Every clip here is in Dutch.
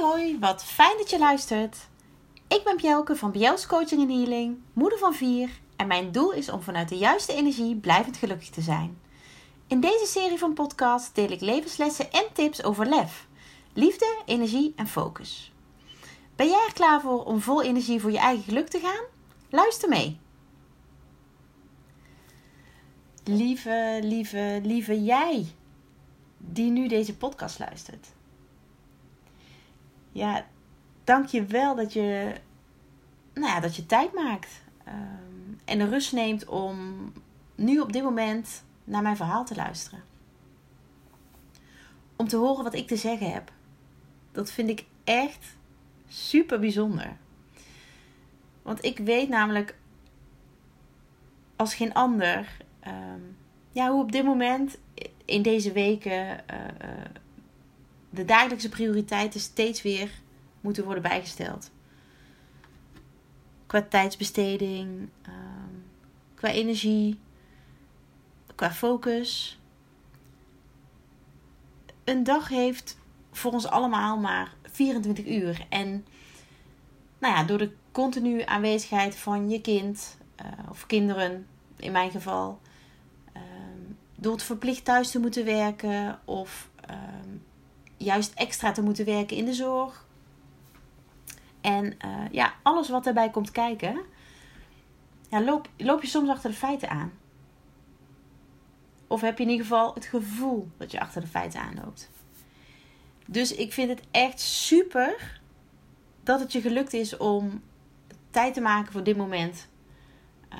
hoi, wat fijn dat je luistert. Ik ben Bjelke van Bjels Coaching en Healing, moeder van vier. En mijn doel is om vanuit de juiste energie blijvend gelukkig te zijn. In deze serie van podcasts deel ik levenslessen en tips over lef, liefde, energie en focus. Ben jij er klaar voor om vol energie voor je eigen geluk te gaan? Luister mee. Lieve, lieve, lieve jij die nu deze podcast luistert. Ja, dank je wel dat je, nou ja, dat je tijd maakt. Um, en de rust neemt om nu op dit moment naar mijn verhaal te luisteren. Om te horen wat ik te zeggen heb. Dat vind ik echt super bijzonder. Want ik weet namelijk als geen ander um, ja, hoe op dit moment in deze weken uh, uh, de dagelijkse prioriteiten steeds weer moeten worden bijgesteld. Qua tijdsbesteding, um, qua energie, qua focus. Een dag heeft voor ons allemaal maar 24 uur. En nou ja, door de continue aanwezigheid van je kind uh, of kinderen, in mijn geval, um, door het verplicht thuis te moeten werken of um, juist extra te moeten werken in de zorg. En uh, ja, alles wat daarbij komt kijken, ja, loop, loop je soms achter de feiten aan. Of heb je in ieder geval het gevoel dat je achter de feiten aanloopt. Dus ik vind het echt super dat het je gelukt is om tijd te maken voor dit moment. Uh,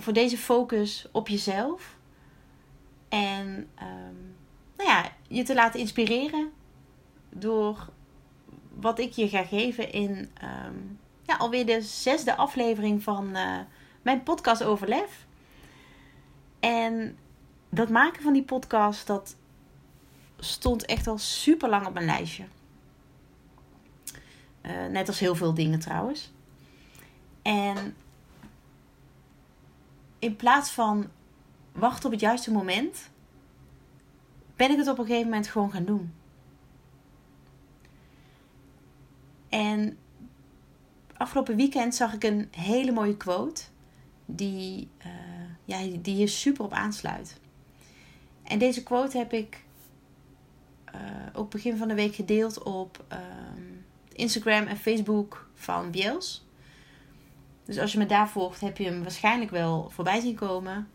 voor deze focus op jezelf. En um, nou ja, je te laten inspireren door wat ik je ga geven in um, ja, alweer de zesde aflevering van uh, mijn podcast Overlef. En dat maken van die podcast, dat stond echt al super lang op mijn lijstje. Uh, net als heel veel dingen trouwens. En in plaats van wachten op het juiste moment, ben ik het op een gegeven moment gewoon gaan doen. En afgelopen weekend zag ik een hele mooie quote die, uh, ja, die hier super op aansluit. En deze quote heb ik uh, ook begin van de week gedeeld op uh, Instagram en Facebook van Biels. Dus als je me daar volgt, heb je hem waarschijnlijk wel voorbij zien komen.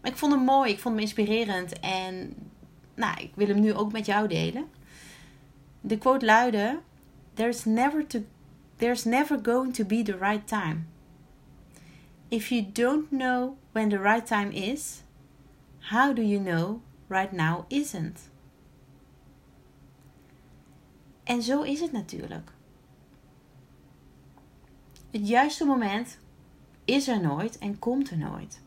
Maar ik vond hem mooi, ik vond hem inspirerend en nou, ik wil hem nu ook met jou delen. De quote luidde: There's never, to, there's never going to be the right time. If you don't know when the right time is, how do you know right now isn't? En zo is het natuurlijk. Het juiste moment is er nooit en komt er nooit.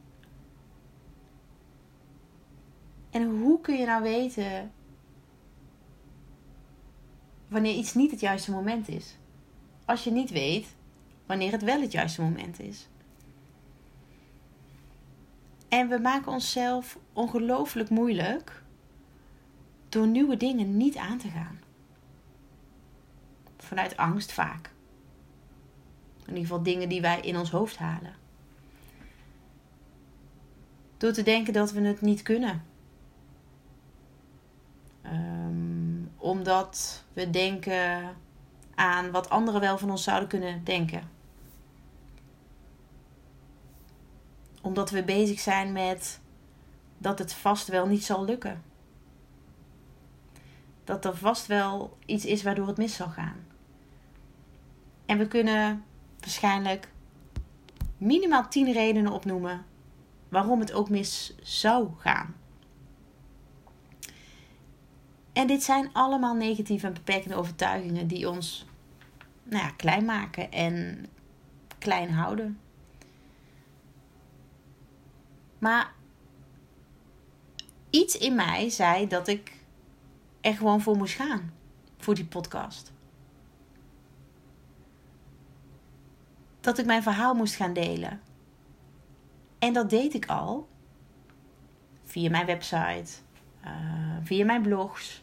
En hoe kun je nou weten wanneer iets niet het juiste moment is? Als je niet weet wanneer het wel het juiste moment is. En we maken onszelf ongelooflijk moeilijk door nieuwe dingen niet aan te gaan. Vanuit angst vaak. In ieder geval dingen die wij in ons hoofd halen. Door te denken dat we het niet kunnen. Um, omdat we denken aan wat anderen wel van ons zouden kunnen denken. Omdat we bezig zijn met dat het vast wel niet zal lukken. Dat er vast wel iets is waardoor het mis zal gaan. En we kunnen waarschijnlijk minimaal 10 redenen opnoemen waarom het ook mis zou gaan. En dit zijn allemaal negatieve en beperkende overtuigingen die ons nou ja, klein maken en klein houden. Maar iets in mij zei dat ik er gewoon voor moest gaan. Voor die podcast. dat ik mijn verhaal moest gaan delen. En dat deed ik al via mijn website, uh, via mijn blogs,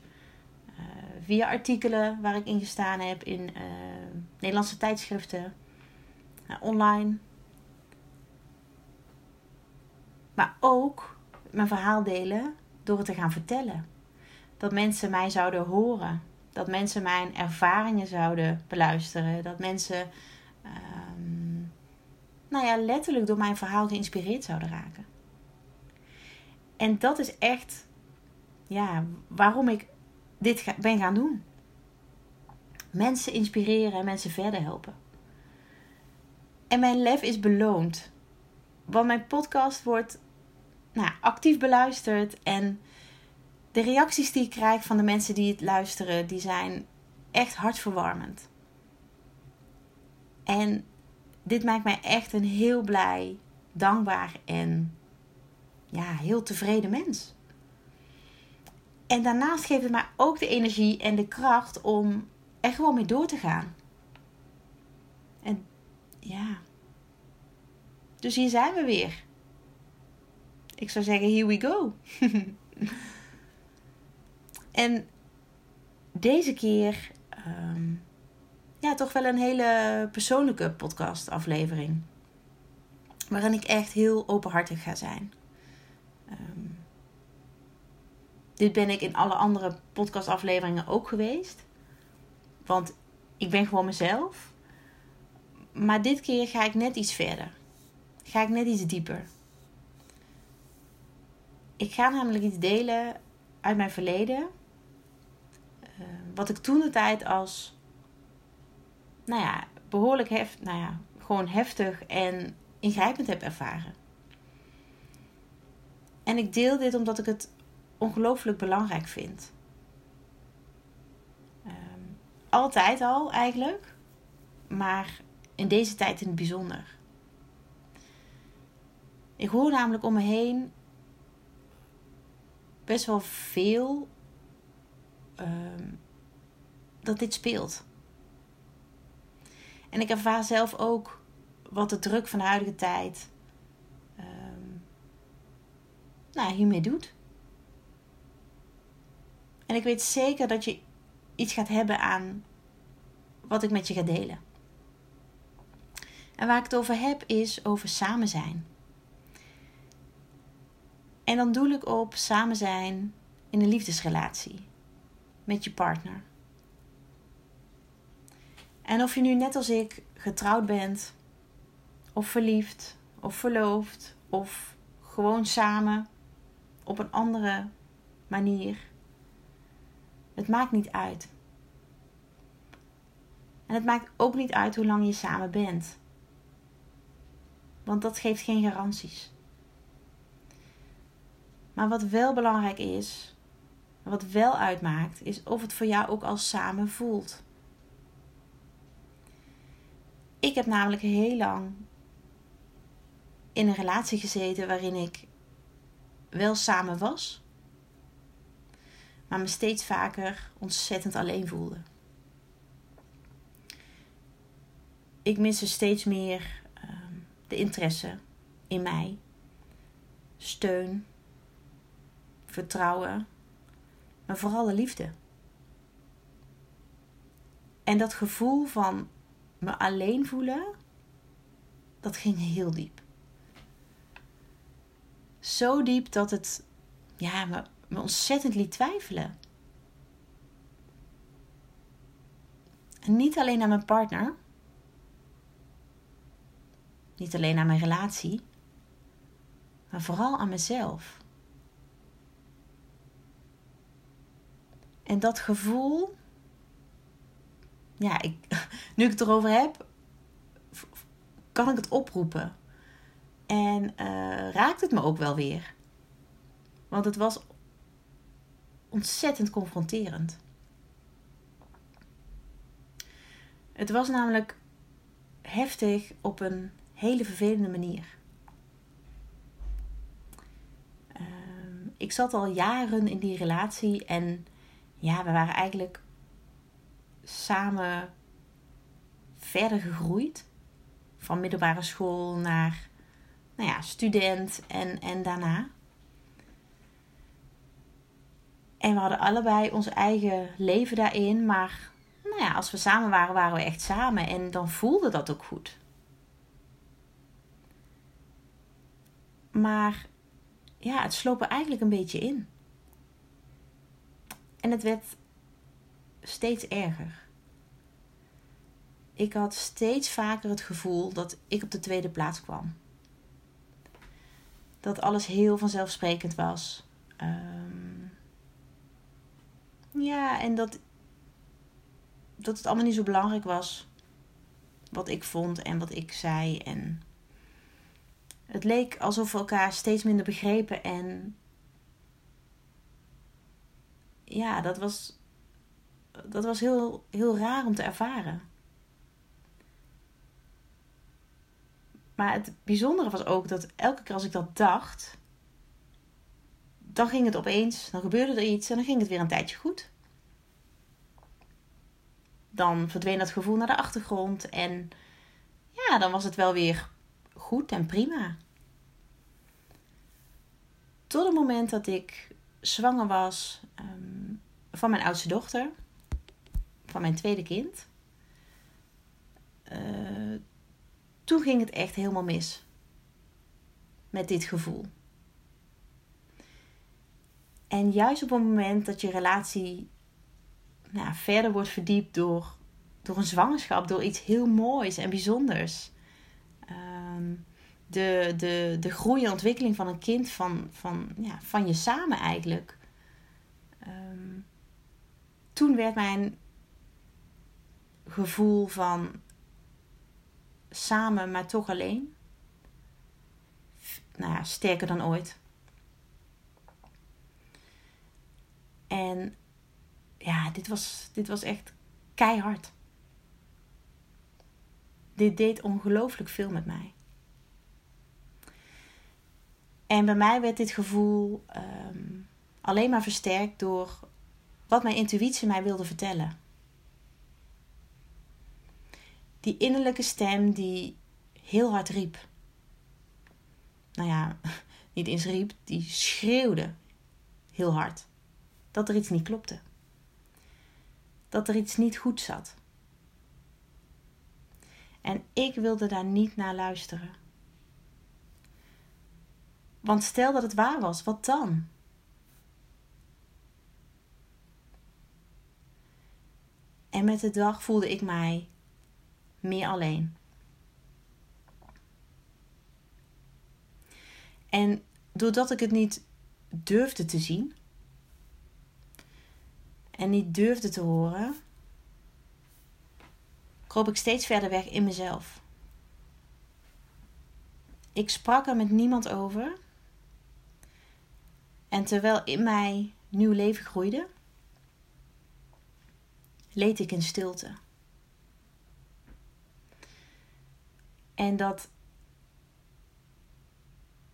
via artikelen waar ik in gestaan heb in Nederlandse tijdschriften, online. Maar ook mijn verhaal delen door het te gaan vertellen. Dat mensen mij zouden horen. Dat mensen mijn ervaringen zouden beluisteren. Dat mensen, um, nou ja, letterlijk door mijn verhaal geïnspireerd zouden raken. En dat is echt, ja, waarom ik dit ben gaan doen. Mensen inspireren en mensen verder helpen. En mijn lef is beloond. Want mijn podcast wordt nou, actief beluisterd. En de reacties die ik krijg van de mensen die het luisteren, die zijn echt hartverwarmend. En dit maakt mij echt een heel blij, dankbaar en ja, heel tevreden mens. En daarnaast geeft het mij ook de energie en de kracht om er gewoon mee door te gaan. En ja. Dus hier zijn we weer. Ik zou zeggen, here we go. en deze keer, ehm, ja, toch wel een hele persoonlijke podcastaflevering. Waarin ik echt heel openhartig ga zijn. Dit ben ik in alle andere podcastafleveringen ook geweest. Want ik ben gewoon mezelf. Maar dit keer ga ik net iets verder. Ga ik net iets dieper. Ik ga namelijk iets delen uit mijn verleden. Uh, wat ik toen de tijd als, nou ja, behoorlijk heft, nou ja, gewoon heftig en ingrijpend heb ervaren. En ik deel dit omdat ik het ongelooflijk belangrijk vind. Um, altijd al eigenlijk, maar in deze tijd in het bijzonder. Ik hoor namelijk om me heen best wel veel ehm, dat dit speelt. En ik ervaar zelf ook wat de druk van de huidige tijd um, nou, hiermee doet. En ik weet zeker dat je iets gaat hebben aan wat ik met je ga delen. En waar ik het over heb is over samen zijn. En dan doe ik op samen zijn in een liefdesrelatie met je partner. En of je nu net als ik getrouwd bent, of verliefd, of verloofd, of gewoon samen op een andere manier. Het maakt niet uit. En het maakt ook niet uit hoe lang je samen bent. Want dat geeft geen garanties. Maar wat wel belangrijk is, wat wel uitmaakt, is of het voor jou ook als samen voelt. Ik heb namelijk heel lang in een relatie gezeten waarin ik wel samen was, maar me steeds vaker ontzettend alleen voelde. Ik miste steeds meer ehm, de interesse in mij, steun, vertrouwen, maar vooral de liefde. En dat gevoel van me alleen voelen, dat ging heel diep. Zo diep dat het ja, me, me ontzettend liet twijfelen. En niet alleen aan mijn partner, niet alleen aan mijn relatie, maar vooral aan mezelf. En dat gevoel, ja, ik, nu ik het erover heb, kan ik het oproepen. En uh, raakt het me ook wel weer. Want het was ontzettend confronterend. Het was namelijk heftig op een hele vervelende manier. Ehm, ik zat al jaren in die relatie en ja, we waren eigenlijk samen verder gegroeid. Van middelbare school naar nou ja, student en, en daarna. En we hadden allebei ons eigen leven daarin. Maar nou ja, als we samen waren, waren we echt samen. En dan voelde dat ook goed. Maar ja, het sloop er eigenlijk een beetje in. En het werd steeds erger. Ik had steeds vaker het gevoel dat ik op de tweede plaats kwam. Dat alles heel vanzelfsprekend was. Um, ja, en dat, dat het allemaal niet zo belangrijk was. Wat ik vond en wat ik zei. En het leek alsof we elkaar steeds minder begrepen. En ja, dat was, dat was heel, heel raar om te ervaren. Maar het bijzondere was ook dat elke keer als ik dat dacht, dan ging het opeens, dan gebeurde er iets en dan ging het weer een tijdje goed. Dan verdween dat gevoel naar de achtergrond en ja, dan was het wel weer goed en prima. Tot het moment dat ik zwanger was ehm, van mijn oudste dochter, van mijn tweede kind. Uh, toen ging het echt helemaal mis. Met dit gevoel. En juist op het moment dat je relatie nou, verder wordt verdiept door, door een zwangerschap, door iets heel moois en bijzonders. Ehm, de, de, de groei en ontwikkeling van een kind, van, van, ja, van je samen eigenlijk. Um, toen werd mijn gevoel van samen, maar toch alleen. Nou ja, sterker dan ooit. En ja, dit was, dit was echt keihard. Dit deed ongelooflijk veel met mij. En bij mij werd dit gevoel ehm, alleen maar versterkt door wat mijn intuïtie mij wilde vertellen die innerlijke stem die heel hard riep. Nou ja, niet eens riep, die schreeuwde heel hard dat er iets niet klopte. Dat er iets niet goed zat. En ik wilde daar niet naar luisteren. Want stel dat het waar was, wat dan? En met de dag voelde ik mij meer alleen. En doordat ik het niet durfde te zien en niet durfde te horen, kroop ik steeds verder weg in mezelf. Ik sprak er met niemand over. En terwijl in mij nieuw leven groeide, leed ik in stilte. En dat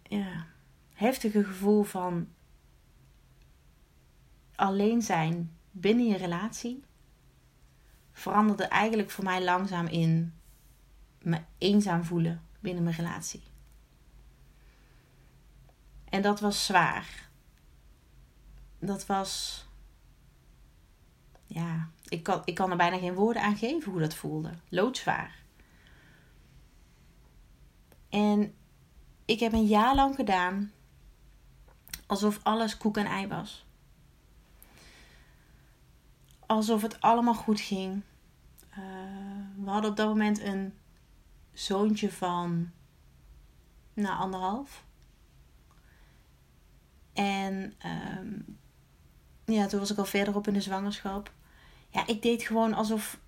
ja, heftige gevoel van alleen zijn binnen je relatie veranderde eigenlijk voor mij langzaam in me eenzaam voelen binnen mijn relatie. En dat was zwaar. Dat was. Ja, ik kan, ik kan er bijna geen woorden aan geven hoe dat voelde. Loodzwaar. En ik heb een jaar lang gedaan alsof alles koek en ei was. Alsof het allemaal goed ging. Uh, we hadden op dat moment een zoontje van nou, anderhalf. En um, ja, toen was ik al verderop in de zwangerschap. Ja, ik deed gewoon alsof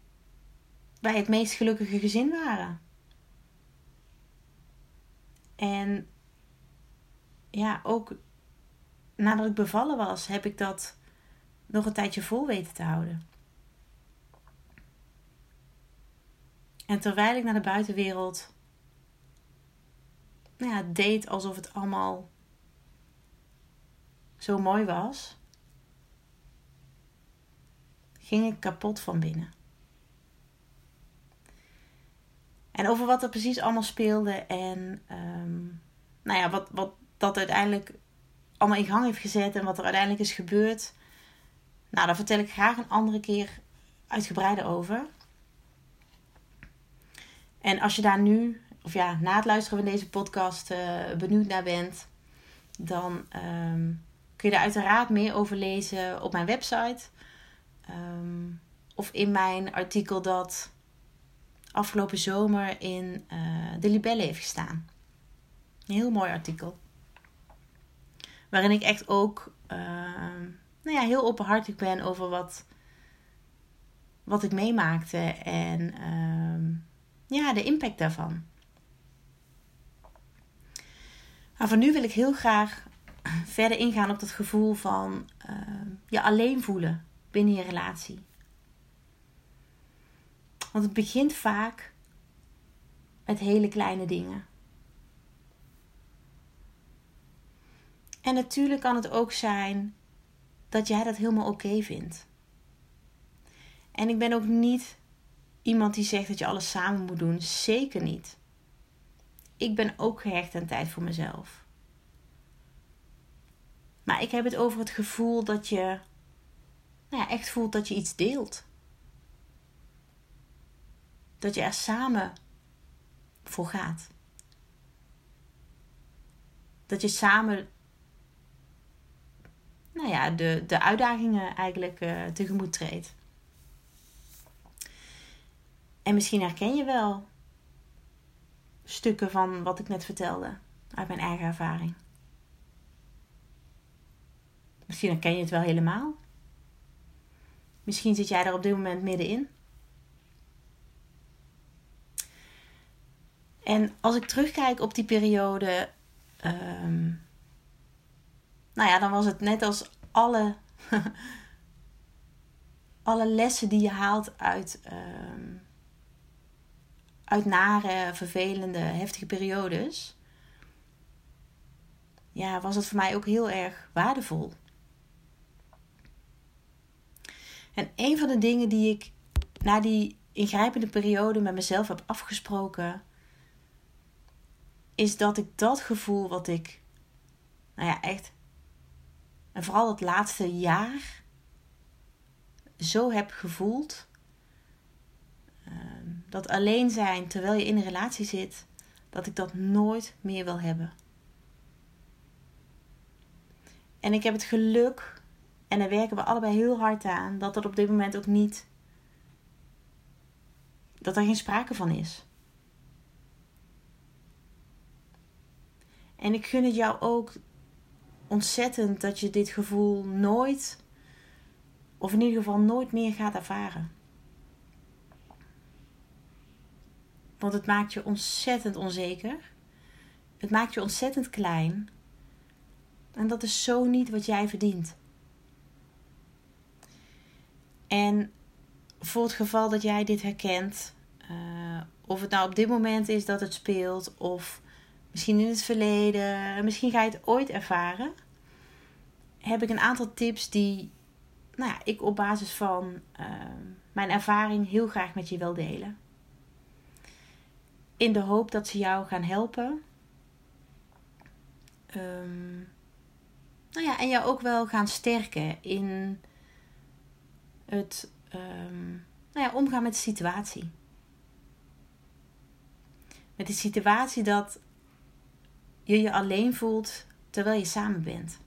wij het meest gelukkige gezin waren. En ja, ook nadat ik bevallen was, heb ik dat nog een tijdje vol weten te houden. En terwijl ik naar de buitenwereld nou ja, deed alsof het allemaal zo mooi was, ging ik kapot van binnen. En over wat er precies allemaal speelde en ehm, nou ja, wat, wat dat uiteindelijk allemaal in gang heeft gezet en wat er uiteindelijk is gebeurd, Nou, daar vertel ik graag een andere keer uitgebreider over. En als je daar nu, of ja, na het luisteren van deze podcast uh, benieuwd naar bent, dan um, kun je daar uiteraard meer over lezen op mijn website. Um, of in mijn artikel dat afgelopen zomer in uh, de Libelle heeft gestaan. Een heel mooi artikel. Waarin ik echt ook uh, nou ja, heel openhartig ben over wat, wat ik meemaakte en uh, ja, de impact daarvan. Maar voor nu wil ik heel graag verder ingaan op dat gevoel van uh, je alleen voelen binnen je relatie. Want het begint vaak met hele kleine dingen. En natuurlijk kan het ook zijn dat jij dat helemaal oké vindt. En ik ben ook niet iemand die zegt dat je alles samen moet doen. Zeker niet. Ik ben ook gehecht aan tijd voor mezelf. Maar ik heb het over het gevoel dat je nou ja, echt voelt dat je iets deelt. Dat je er samen voor gaat. Dat je samen nou ja, de, de uitdagingen eigenlijk uh, tegemoet treedt. En misschien herken je wel stukken van wat ik net vertelde uit mijn eigen ervaring. Misschien herken je het wel helemaal. Misschien zit jij er op dit moment middenin. En als ik terugkijk op die periode, um, nou ja, dan was het net als alle, alle lessen die je haalt uit, um, uit nare, vervelende, heftige periodes. Ja, was het voor mij ook heel erg waardevol. En een van de dingen die ik na die ingrijpende periode met mezelf heb afgesproken, is dat ik dat gevoel wat ik, nou ja, echt, en vooral het laatste jaar, zo heb gevoeld. Ehm, dat alleen zijn terwijl je in een relatie zit, dat ik dat nooit meer wil hebben. En ik heb het geluk en daar werken we allebei heel hard aan. Dat dat op dit moment ook niet. Dat er geen sprake van is. En ik gun het jou ook ontzettend dat je dit gevoel nooit, of in ieder geval nooit meer gaat ervaren. Want het maakt je ontzettend onzeker. Het maakt je ontzettend klein. En dat is zo niet wat jij verdient. En voor het geval dat jij dit herkent, uh, of het nou op dit moment is dat het speelt, of misschien in het verleden, misschien ga je het ooit ervaren, heb ik een aantal tips die nou ja, ik op basis van uh, mijn ervaring heel graag met je wil delen. In de hoop dat ze jou gaan helpen. Um, nou ja, en jou ook wel gaan sterken in het um, nou ja, omgaan met de situatie. Met de situatie dat je je alleen voelt terwijl je samen bent.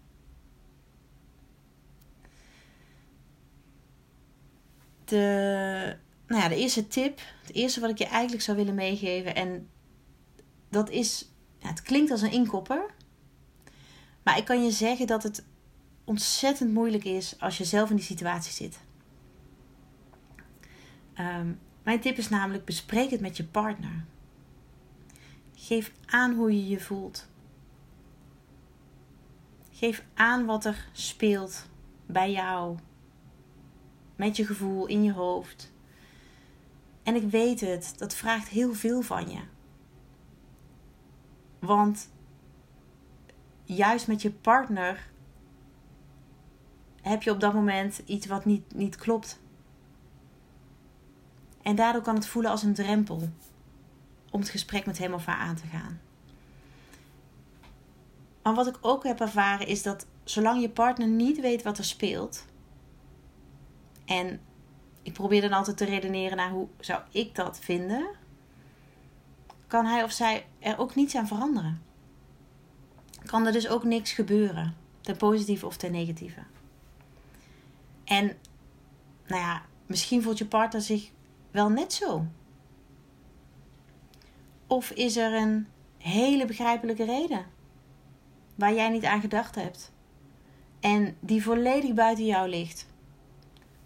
De, nou ja, de eerste tip, het eerste wat ik je eigenlijk zou willen meegeven, en dat is, het klinkt als een inkopper, maar ik kan je zeggen dat het ontzettend moeilijk is als je zelf in die situatie zit. Um, mijn tip is namelijk: bespreek het met je partner. Geef aan hoe je je voelt. Geef aan wat er speelt bij jou, met je gevoel in je hoofd. En ik weet het, dat vraagt heel veel van je. Want juist met je partner heb je op dat moment iets wat niet, niet klopt. En daardoor kan het voelen als een drempel om het gesprek met hem of haar aan te gaan. Maar wat ik ook heb ervaren is dat zolang je partner niet weet wat er speelt, En ik probeer dan altijd te redeneren naar hoe zou ik dat vinden. Kan hij of zij er ook niets aan veranderen? Kan er dus ook niks gebeuren, ten positieve of ten negatieve? En nou ja, misschien voelt je partner zich wel net zo. Of is er een hele begrijpelijke reden waar jij niet aan gedacht hebt en die volledig buiten jou ligt?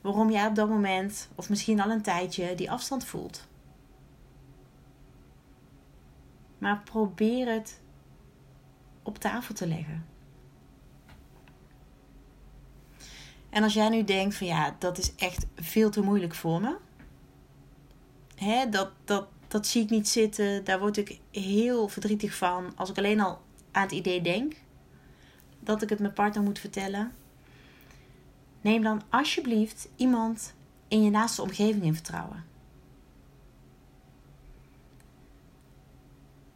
Waarom jij op dat moment, of misschien al een tijdje, die afstand voelt. Maar probeer het op tafel te leggen. En als jij nu denkt van ja, dat is echt veel te moeilijk voor me. Hè, dat, dat, dat zie ik niet zitten. Daar word ik heel verdrietig van. Als ik alleen al aan het idee denk dat ik het mijn partner moet vertellen. Neem dan alsjeblieft iemand in je naaste omgeving in vertrouwen.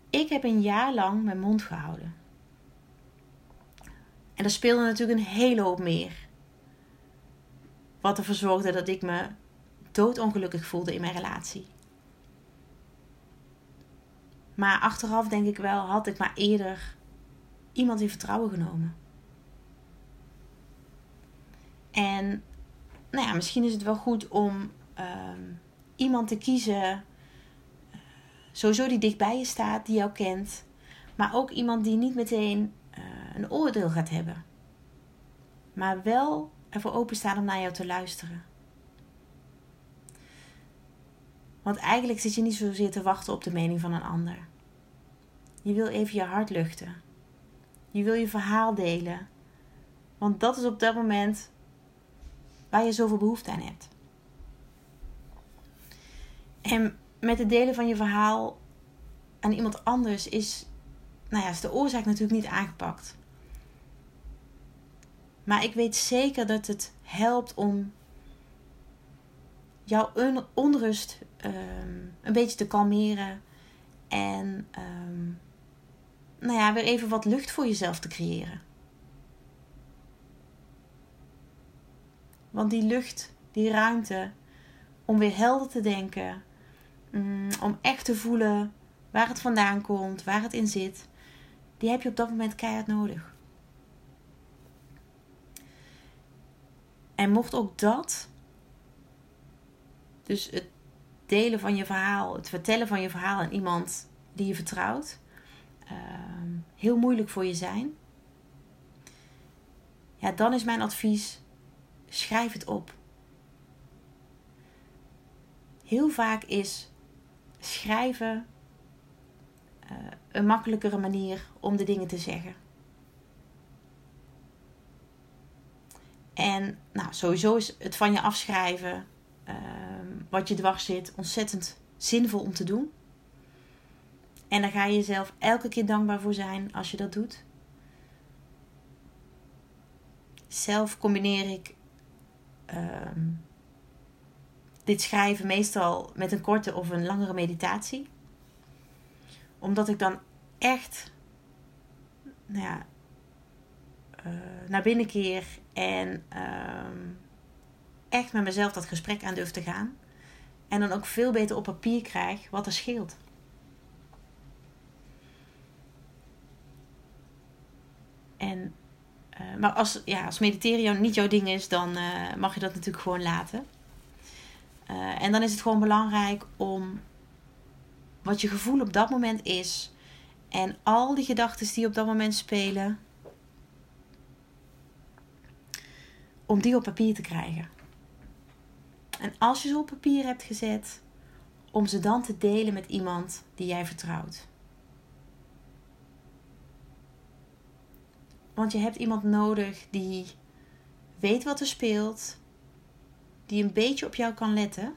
Ik heb een jaar lang mijn mond gehouden. En er speelde natuurlijk een hele hoop meer. Wat ervoor zorgde dat ik me doodongelukkig voelde in mijn relatie. Maar achteraf denk ik wel, had ik maar eerder iemand in vertrouwen genomen. En nou ja, misschien is het wel goed om ehm, iemand te kiezen, uh, sowieso die dicht bij je staat, die jou kent, maar ook iemand die niet meteen uh, een oordeel gaat hebben, maar wel ervoor openstaan om naar jou te luisteren. Want eigenlijk zit je niet zozeer te wachten op de mening van een ander. Je wil even je hart luchten. Je wil je verhaal delen. Want dat is op dat moment waar je zoveel behoefte aan hebt. En met het delen van je verhaal aan iemand anders is, nou ja, is de oorzaak natuurlijk niet aangepakt. Maar ik weet zeker dat het helpt om jouw onrust um, een beetje te kalmeren. En um, nou ja, weer even wat lucht voor jezelf te creëren. Want die lucht, die ruimte om weer helder te denken, um, om echt te voelen waar het vandaan komt, waar het in zit, die heb je op dat moment keihard nodig. En mocht ook dat, dus het delen van je verhaal, het vertellen van je verhaal aan iemand die je vertrouwt, heel moeilijk voor je zijn, ja, dan is mijn advies: schrijf het op. Heel vaak is schrijven uh, een makkelijkere manier om de dingen te zeggen. En nou, sowieso is het van je afschrijven, ehm, wat je dwars zit, ontzettend zinvol om te doen. En daar ga je jezelf elke keer dankbaar voor zijn als je dat doet. Zelf combineer ik ehm, dit schrijven meestal met een korte of een langere meditatie. Omdat ik dan echt nou ja, uh, naar binnen keer en ehm, echt met mezelf dat gesprek aan durf te gaan. En dan ook veel beter op papier krijg wat er scheelt. En, uh, maar als, ja, als mediteren niet jouw ding is, dan uh, mag je dat natuurlijk gewoon laten. Uh, en dan is het gewoon belangrijk om wat je gevoel op dat moment is. En al die gedachten die op dat moment spelen, om die op papier te krijgen. En als je ze op papier hebt gezet, om ze dan te delen met iemand die jij vertrouwt. Want je hebt iemand nodig die weet wat er speelt, die een beetje op jou kan letten.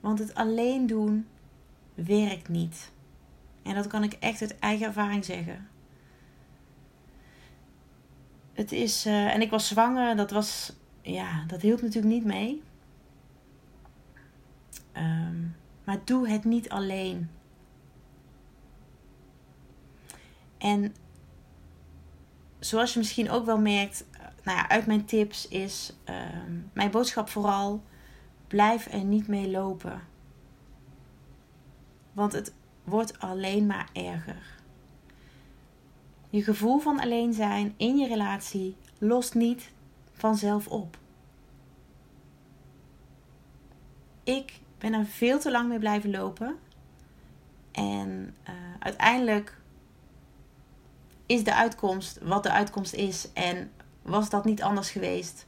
Want het alleen doen werkt niet. En dat kan ik echt uit eigen ervaring zeggen. Het is, uh, en ik was zwanger, dat was, ja, dat hielp natuurlijk niet mee. Um, maar doe het niet alleen. En zoals je misschien ook wel merkt, nou ja, uit mijn tips is ehm, mijn boodschap vooral: blijf er niet mee lopen. Want het wordt alleen maar erger. Je gevoel van alleen zijn in je relatie lost niet vanzelf op. Ik ben er veel te lang mee blijven lopen. En uh, uiteindelijk is de uitkomst wat de uitkomst is. En was dat niet anders geweest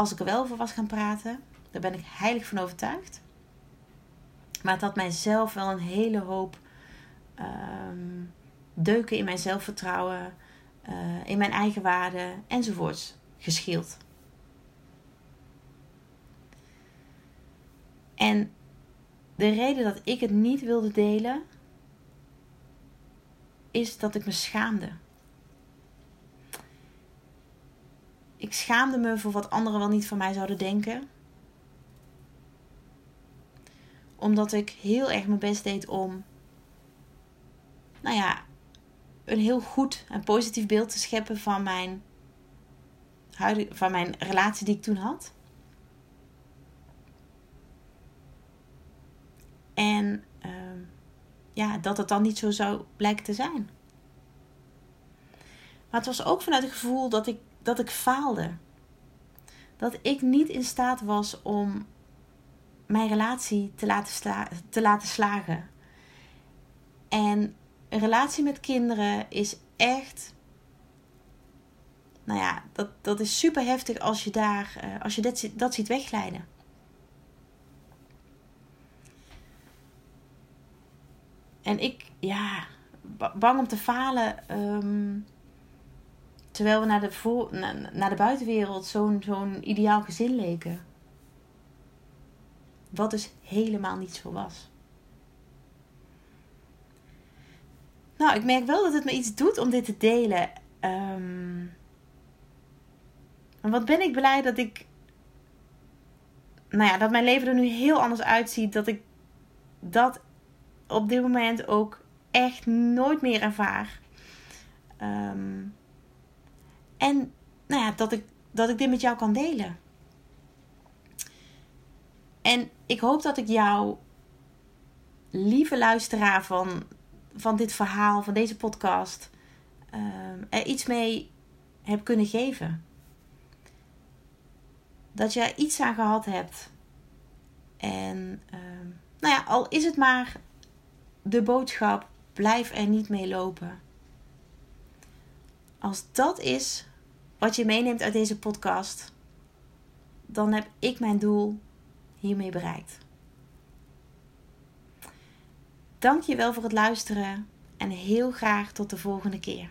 als ik er wel over was gaan praten. Daar ben ik heilig van overtuigd. Maar het had mijzelf wel een hele hoop um, deuken in mijn zelfvertrouwen, uh, in mijn eigen waarde enzovoorts geschild. En de reden dat ik het niet wilde delen, is dat ik me schaamde. Ik schaamde me voor wat anderen wel niet van mij zouden denken. Omdat ik heel erg mijn best deed om, nou ja, een heel goed en positief beeld te scheppen van mijn, van mijn relatie die ik toen had. En ja, dat het dan niet zo zou blijken te zijn. Maar het was ook vanuit het gevoel dat ik, dat ik faalde. Dat ik niet in staat was om mijn relatie te laten, sla te laten slagen. En een relatie met kinderen is echt. Nou ja, dat, dat is super heftig als je, daar, uh, als je dat, dat ziet wegglijden. En ik, ja, bang om te falen. Um, terwijl we naar de, naar de buitenwereld zo'n zo'n ideaal gezin leken. Wat dus helemaal niet zo was. Nou, ik merk wel dat het me iets doet om dit te delen. Um, wat ben ik blij dat ik. Nou ja, dat mijn leven er nu heel anders uitziet. Dat ik dat op dit moment ook echt nooit meer ervaar. Um, en nou ja, dat ik, dat ik dit met jou kan delen. En ik hoop dat ik jou, lieve luisteraar van, van dit verhaal, van deze podcast, um, er iets mee heb kunnen geven. Dat je er iets aan gehad hebt. En um, nou ja, al is het maar de boodschap: blijf er niet mee lopen. Als dat is wat je meeneemt uit deze podcast, dan heb ik mijn doel hiermee bereikt. Dank je wel voor het luisteren en heel graag tot de volgende keer.